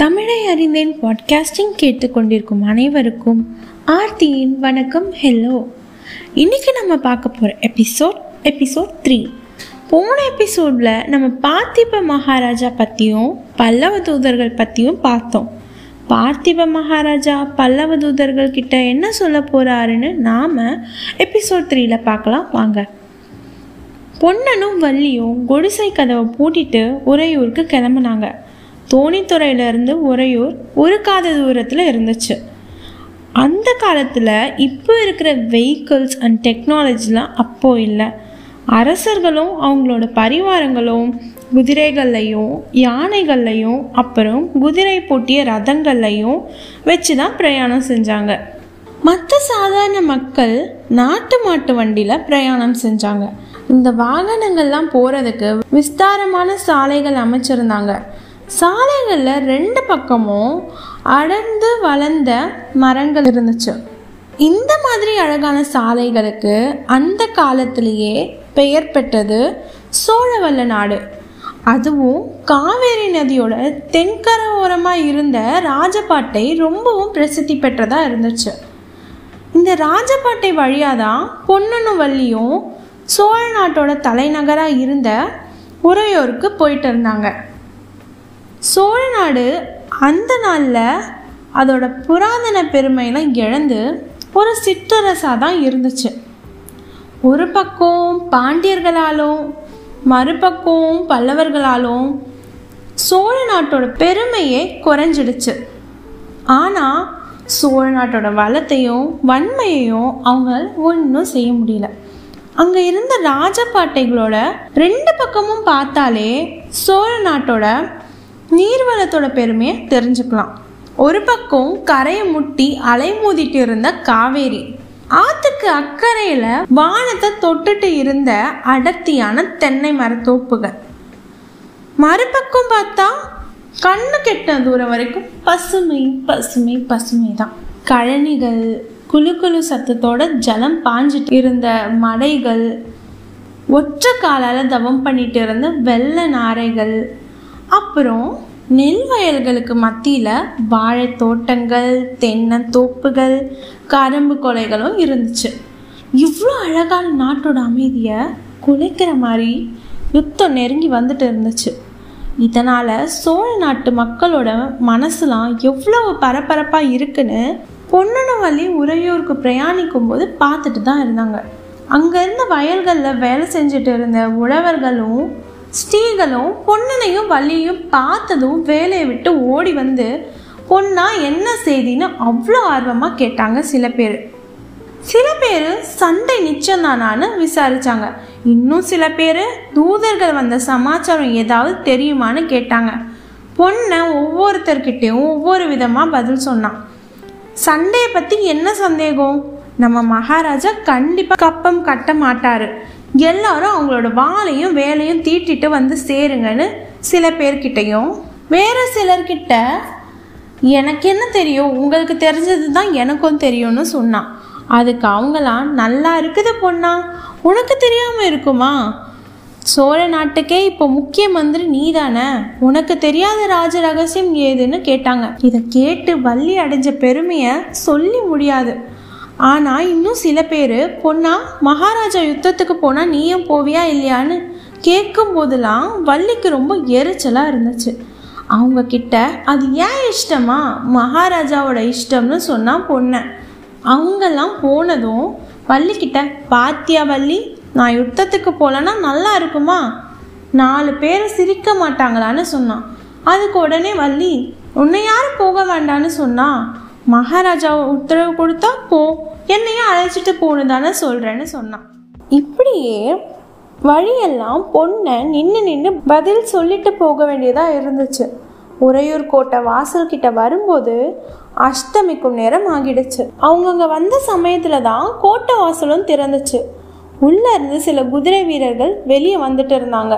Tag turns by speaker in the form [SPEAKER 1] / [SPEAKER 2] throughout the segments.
[SPEAKER 1] தமிழை அறிந்தேன் பாட்காஸ்டிங் கேட்டுக்கொண்டிருக்கும் அனைவருக்கும் ஆர்த்தியின் வணக்கம் ஹலோ இன்னைக்கு நம்ம பார்க்க போகிற எபிசோட் எபிசோட் த்ரீ போன எபிசோடில் நம்ம பார்த்திப மகாராஜா பற்றியும் பல்லவ தூதர்கள் பற்றியும் பார்த்தோம். பார்த்திப மகாராஜா பல்லவ தூதர்கள் கிட்ட என்ன சொல்ல போகிறாருன்னு நாம் எபிசோட் த்ரீல பார்க்கலாம் வாங்க. பொன்னனும் வள்ளியும் குடிசை கதவை பூட்டிட்டு உறையூருக்கு கிளம்புனாங்க. தோணித்துறையிலேருந்து உறையூர் ஒரு காத தூரத்தில் இருந்துச்சு. அந்த காலத்தில் இப்போ இருக்கிற வெஹிக்கிள்ஸ் அண்ட் டெக்னாலஜிலாம் அப்போது இல்லை. அரசர்களும் அவங்களோட பரிவாரங்களும் குதிரைகள்லையும் யானைகள்லையும் அப்புறம் குதிரை பூட்டிய ரதங்கள்லையும் வச்சு தான் பிரயாணம் செஞ்சாங்க. மற்ற சாதாரண மக்கள் நாட்டு மாட்டு வண்டியில் பிரயாணம் செஞ்சாங்க. இந்த வாகனங்கள்லாம் போகிறதுக்கு விஸ்தாரமான சாலைகள் அமைச்சிருந்தாங்க. சாலைகளில் ரெண்டு பக்கமும் அடர்ந்து வளர்ந்த மரங்கள் இருந்துச்சு. இந்த மாதிரி அழகான சாலைகளுக்கு அந்த காலத்திலேயே பெயர் பெற்றது சோழவல்ல நாடு. அதுவும் காவேரி நதியோட தென்கரை ஓரமாக இருந்த ராஜபாட்டை ரொம்பவும் பிரசித்தி பெற்றதாக இருந்துச்சு. இந்த ராஜபாட்டை வழியாக தான் பொன்னனும் வள்ளியும் சோழ நாட்டோட தலைநகராக இருந்த உறையூருக்கு போயிட்டு இருந்தாங்க. சோழ நாடு அந்த நாளில் அதோட புராதன பெருமையெல்லாம் இழந்து ஒரு சிற்றரசாக தான் இருந்துச்சு. ஒரு பக்கம் பாண்டியர்களாலும் மறுபக்கம் பல்லவர்களாலும் சோழ நாட்டோட பெருமையே குறைஞ்சிடுச்சு. ஆனால் சோழ நாட்டோட வளத்தையும் வன்மையையும் அவங்க ஒன்றும் செய்ய முடியல. அங்கே இருந்த ராஜபாட்டைகளோட ரெண்டு பக்கமும் பார்த்தாலே சோழ நாட்டோட நீர்வளத்தோட பெருமையை தெரிஞ்சுக்கலாம். ஒரு பக்கம் கரையை முட்டி அலைமோதிட்டு இருந்த காவேரி. ஆத்துக்கு அக்கறையில வானத்தை தொட்டுட்டு இருந்த அடர்த்தியான தென்னை மரத்தோப்புகள் மறுபக்கம் பார்த்தா கண்ணு கெட்ட தூரம் வரைக்கும் பசுமை பசுமை பசுமை தான். கழனிகள் குழு குழு சத்தத்தோட ஜலம் பாஞ்சிட்டு இருந்த மடைகள் ஒற்றை காலால் தவம் பண்ணிட்டு இருந்த வெள்ளை நாரைகள் அப்புறம் நெல் வயல்களுக்கு மத்தியில் வாழை தோட்டங்கள் தென்னந்தோப்புகள் கரும்பு கொலைகளும் இருந்துச்சு. இவ்வளோ அழகான நாட்டோட அமைதியை குலைக்கிற மாதிரி யுத்தம் நெருங்கி வந்துட்டு இருந்துச்சு. இதனால் சோழ நாட்டு மக்களோட மனசுலாம் எவ்வளவு பரபரப்பாக இருக்குன்னு பொன்னனவள்ளி உறையூருக்கு பிரயாணிக்கும் போது பார்த்துட்டு தான் இருந்தாங்க. அங்கே இருந்த வயல்களில் வேலை செஞ்சுட்டு இருந்த உழவர்களும் ஸ்ரீகளும் பொன்னனையும் வள்ளியும் பார்த்ததும் வேலையை விட்டு ஓடி வந்து பொண்ணா என்ன செய்தின்னு அவ்வளோ ஆர்வமாக கேட்டாங்க சில பேர். சில பேர் சண்டை நிச்சயம்தானான்னு விசாரிச்சாங்க. இன்னும் சில பேர் தூதர்கள் வந்த சமாச்சாரம் ஏதாவது தெரியுமான்னு கேட்டாங்க. பொண்ணை ஒவ்வொருத்தர்கிட்டையும் ஒவ்வொரு விதமாக பதில் சொன்னான். சண்டையை பற்றி என்ன சந்தேகம்? நம்ம மகாராஜா கண்டிப்பாக கப்பம் கட்ட மாட்டாரு. எல்லாரும் அவங்களோட வாளையும் வேலையும் தீட்டிட்டு வந்து சேருங்கன்னு சில பேர்கிட்டையும் வேற சிலர்கிட்ட எனக்கு என்ன தெரியும்? உங்களுக்கு தெரிஞ்சது தான் எனக்கும் தெரியும்னு சொன்னான். அதுக்கு அவங்களாம் நல்லா இருக்குது பொண்ணா? உனக்கு தெரியாமல் இருக்குமா? சோழ நாட்டுக்கே இப்போ முக்கிய மந்திரி நீ தானே உனக்கு தெரியாத ராஜ ரகசியம் ஏதுன்னு கேட்டாங்க. இதை கேட்டு வள்ளி அடைஞ்ச பெருமையை சொல்லி முடியாது. ஆனால் இன்னும் சில பேர் பொண்ணா மகாராஜா யுத்தத்துக்கு போனால் நீயும் போவியா இல்லையான்னு கேட்கும் போதெல்லாம் வள்ளிக்கு ரொம்ப எரிச்சலாக இருந்துச்சு. அவங்க கிட்ட அது ஏன் இஷ்டமா? மகாராஜாவோட இஷ்டம்னு சொன்னால் பொண்ணை. அவங்கெல்லாம் போனதும் வள்ளிக்கிட்ட பாத்தியா வள்ளி நான் யுத்தத்துக்கு போகலன்னா நல்லா இருக்குமா? நாலு பேரை சிரிக்க மாட்டாங்களான்னு சொன்னான். அதுக்கு உடனே வள்ளி உன்னை யாரும் போக வேண்டான்னு சொன்னா? மகாராஜா உத்தரவு கொடுத்தா போ. என்னையும் அழைச்சிட்டு போகணுதானே சொல்கிறேன்னு சொன்னான். இப்படியே வழியெல்லாம் பொண்ணை நின்று நின்று பதில் சொல்லிட்டு போக வேண்டியதாக இருந்துச்சு. உறையூர் கோட்டை வாசல் கிட்ட வரும்போது அஷ்டமிக்கும் நேரம் ஆகிடுச்சு. அவங்கவுங்க வந்த சமயத்தில் தான் கோட்டை வாசலும் திறந்துச்சு. உள்ள இருந்து சில குதிரை வீரர்கள் வெளியே வந்துட்டு இருந்தாங்க.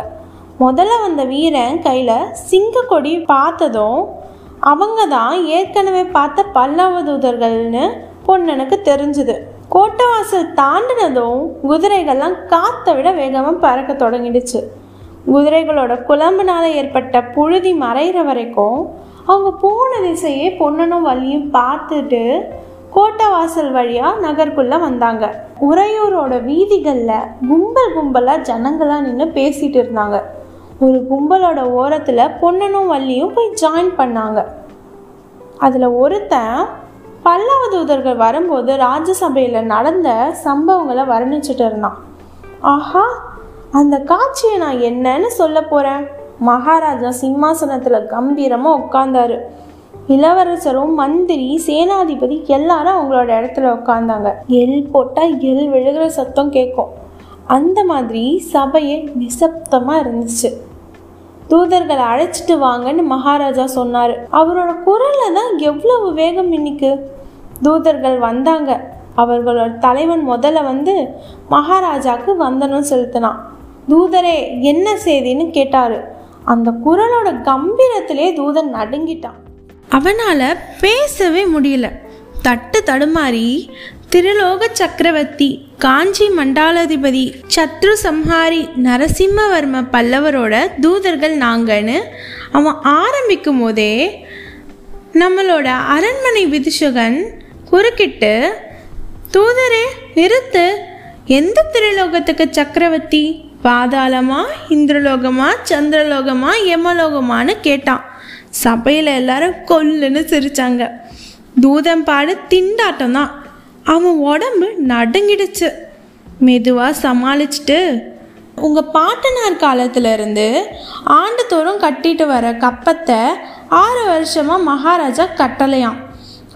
[SPEAKER 1] முதல்ல வந்த வீரன் கையில் சிங்க கொடி பார்த்ததும் அவங்க தான் ஏற்கனவே பார்த்த பல்லவ தூதர்கள்னு பொண்ணனுக்கு தெரிஞ்சுது. கோட்டவாசல் தாண்டினதும் குதிரைகள்லாம் காற்றை விட வேகமாக பறக்க தொடங்கிடுச்சு. குதிரைகளோட குழம்புனால ஏற்பட்ட புழுதி மறைகிற வரைக்கும் அவங்க போன திசையே பொன்னனும் வள்ளியும் பார்த்துட்டு கோட்டவாசல் வழியாக நகருக்குள்ளே வந்தாங்க. உறையூரோட வீதிகளில் கும்பல் கும்பலாக ஜனங்களாக நின்று பேசிகிட்டு இருந்தாங்க. ஒரு கும்பலோட ஓரத்தில் பொன்னனும் வள்ளியும் போய் ஜாயின் பண்ணாங்க. அதில் ஒருத்தன் பல்லவ தூதர்கள் வரும்போது ராஜசபையில் நடந்த சம்பவங்களை வர்ணிச்சுட்டு இருந்தான். ஆஹா அந்த காட்சியை நான் என்னன்னு சொல்ல போகிறேன் மகாராஜா சிம்மாசனத்தில் கம்பீரமாக உட்காந்தாரு இளவரசரும் மந்திரி சேனாதிபதி எல்லாரும் அவங்களோட இடத்துல உட்காந்தாங்க எல் போட்டால் எல் விழுகிற சத்தம் கேட்கும் அந்த மாதிரி சபையே நிசப்தமாக இருந்துச்சு. தூதர்களை அழைச்சிட்டு வாங்கன்னு மகாராஜா சொன்னார். அவரோட குரலில் தான் எவ்வளவு வேகம் இன்னைக்கு? தூதர்கள் வந்தாங்க. அவர்களோட தலைவன் முதல்ல வந்து மகாராஜாவுக்கு வந்தனம் செலுத்தினான். தூதரே என்ன செய்தின்னு கேட்டாரு. அந்த குரலோட கம்பீரத்திலே தூதன் நடுங்கிட்டான். அவனால் பேசவே முடியல. தட்டு தடுமாறி திருலோக சக்கரவர்த்தி காஞ்சி மண்டாலாதிபதி சத்ரு சம்ஹாரி நரசிம்மவர்ம பல்லவரோட தூதர்கள் நாங்கன்னு அவன் ஆரம்பிக்கும் போதே நம்மளோட அரண்மனை விதுஷகன் குறுக்கிட்டு தூதரே நிறுத்து. எந்த திருலோகத்துக்கு சக்கரவர்த்தி? பாதாளமா இந்திரலோகமா சந்திரலோகமா யமலோகமான்னு கேட்டான். சபையில் எல்லாரும் கொல்லுன்னு சிரிச்சாங்க. தூதம் பாடு திண்டாட்டம் தான் அவன் உடம்பு நடுங்கிடுச்சு. மெதுவாக சமாளிச்சுட்டு உங்கள் பாட்டனார் காலத்திலிருந்து ஆண்டுதோறும் கட்டிட்டு வர கப்பத்தை ஆறு வருஷமாக மகாராஜா கட்டளையாம்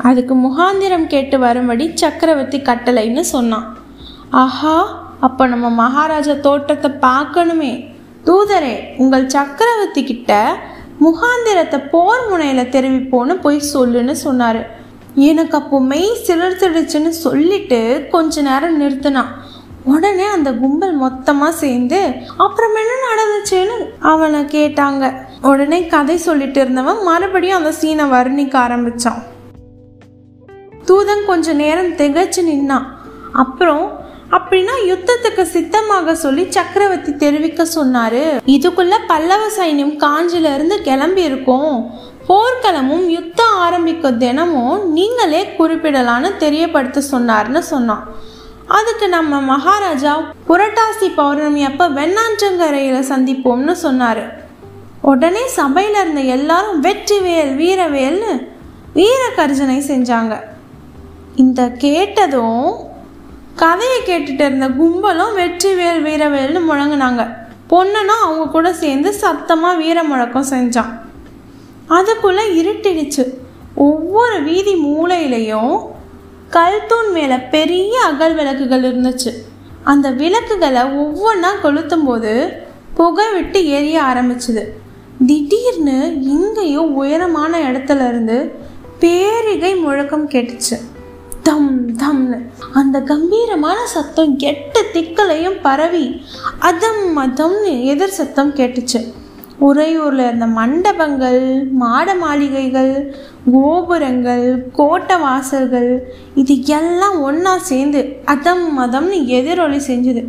[SPEAKER 1] அதுக்கு முகாந்திரம் கேட்டு வரும்படி சக்கரவர்த்தி கட்டளைன்னு சொன்னான். ஆஹா அப்போ நம்ம மகாராஜா தோட்டத்தை பார்க்கணுமே. தூதரே உங்கள் சக்கரவர்த்தி கிட்ட முகாந்திரத்தை போர் முனையில் தெரிவிப்போன்னு போய் சொல்லுன்னு சொன்னார். எனக்கு அப்போ மெய் சிலிர்த்துடுச்சுன்னு சொல்லிட்டு கொஞ்ச நேரம் நிறுத்தினான் உடனே அந்த கும்பல் மொத்தமாக சேர்ந்து அப்புறம் என்ன நடந்துச்சுன்னு அவனை கேட்டாங்க. உடனே கதை சொல்லிட்டு இருந்தவன் மறுபடியும் அந்த சீனை வர்ணிக்க ஆரம்பிச்சான். தூதன் கொஞ்ச நேரம் திகச்சு நின்னான். அப்புறம் அப்படின்னா யுத்தத்துக்கு சித்தமாக சொல்லி சக்கரவர்த்தி தெரிவிக்க சொன்னாரு. இதுக்குள்ள பல்லவ சைன்யம் காஞ்சில இருந்து கிளம்பி இருக்கும் போர்க்களமும் யுத்தம் ஆரம்பிக்கும் தினமும் நீங்களே குறிப்பிடலான்னு தெரியப்படுத்த சொன்னார்னு சொன்னான். அதுக்கு நம்ம மகாராஜா புரட்டாசி பௌர்ணமி அப்போ வெண்ணாஞ்சங்கரையில் சந்திப்போம்னு சொன்னார். உடனே சபையில் இருந்த எல்லாரும் வெற்றிவேல் வீரவேல்னு வீர கர்ஜனை செஞ்சாங்க. இந்த கேட்டதும் கதையை கேட்டுட்டு இருந்த கும்பலும் வெற்றிவேல் வீரவேல்னு முழங்குனாங்க. பொண்ணுனா அவங்க கூட சேர்ந்து சத்தமாக வீர முழக்கம் செஞ்சான். அதுக்குள்ளே இருட்டிடுச்சு. ஒவ்வொரு வீதி மூலையிலையும் கல்தூண் மேலே பெரிய அகல் விளக்குகள் இருந்துச்சு. அந்த விளக்குகளை ஒவ்வொன்றா கொளுத்தும் போது புகை விட்டு எரிய ஆரம்பிச்சுது. திடீர்னு எங்கேயோ உயரமான இடத்துல இருந்து பேரிகை முழக்கம் கேட்டுச்சு. தம் தம்னு. அந்த கம்பீரமான சத்தம் எட்டு திக்கலையும் பரவி அதம் அதம்னு எதிர் சத்தம் கேட்டுச்சு. உறையூரில் இருந்த மண்டபங்கள் மாட மாளிகைகள் கோபுரங்கள் கோட்டை வாசல்கள் இது எல்லாம் ஒன்றா சேர்ந்து அதம் மதம்னு எதிரொலி செஞ்சுது.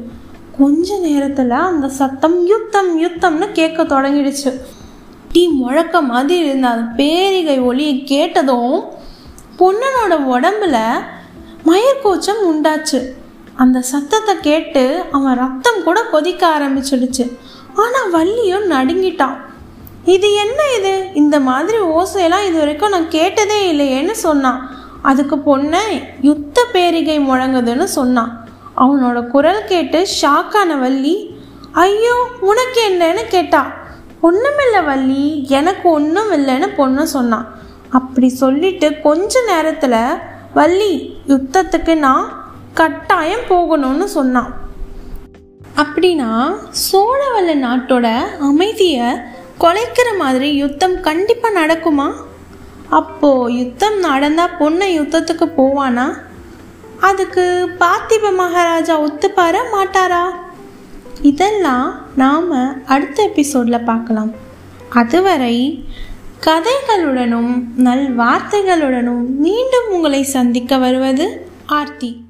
[SPEAKER 1] கொஞ்ச நேரத்தில் அந்த சத்தம் யுத்தம் யுத்தம்னு கேட்க தொடங்கிடுச்சு. டீ முழக்க மாதிரி இருந்த அந்த பேரிகை ஒளியை கேட்டதும் பொன்னனோட உடம்புல மயர்கூச்சம் உண்டாச்சு. அந்த சத்தத்தை கேட்டு அவன் ரத்தம் கூட கொதிக்க ஆரம்பிச்சிடுச்சு. ஆனால் வள்ளியும் நடுங்கிட்டான். இது என்ன இது? இந்த மாதிரி ஓசையெல்லாம் இது வரைக்கும் நான் கேட்டதே இல்லையேன்னு சொன்னான். அதுக்கு பொண்ணை யுத்த பேரிகை முழங்குதுன்னு சொன்னான். அவனோட குரல் கேட்டு ஷாக்கான வள்ளி ஐயோ உனக்கு என்னன்னு கேட்டா? ஒன்றுமில்ல வள்ளி எனக்கு ஒன்றும் இல்லைன்னு பொண்ணு சொன்னான். அப்படி சொல்லிட்டு கொஞ்ச நேரத்தில் வள்ளி யுத்தத்துக்கு நான் கட்டாயம் போகணும்னு சொன்னான். அப்படின்னா சோழவல்ல நாட்டோட அமைதியை கொலைக்கிற மாதிரி யுத்தம் கண்டிப்பாக நடக்குமா? அப்போ யுத்தம் நடந்தால் பொண்ணை யுத்தத்துக்கு போவானா? அதுக்கு பார்த்திப மகாராஜா ஒத்துப்பார மாட்டாரா? இதெல்லாம் நாம் அடுத்த எபிசோடில் பார்க்கலாம். அதுவரை கதைகளுடனும் நல் வார்த்தைகளுடனும் மீண்டும் உங்களை சந்திக்க வருவது ஆர்த்தி.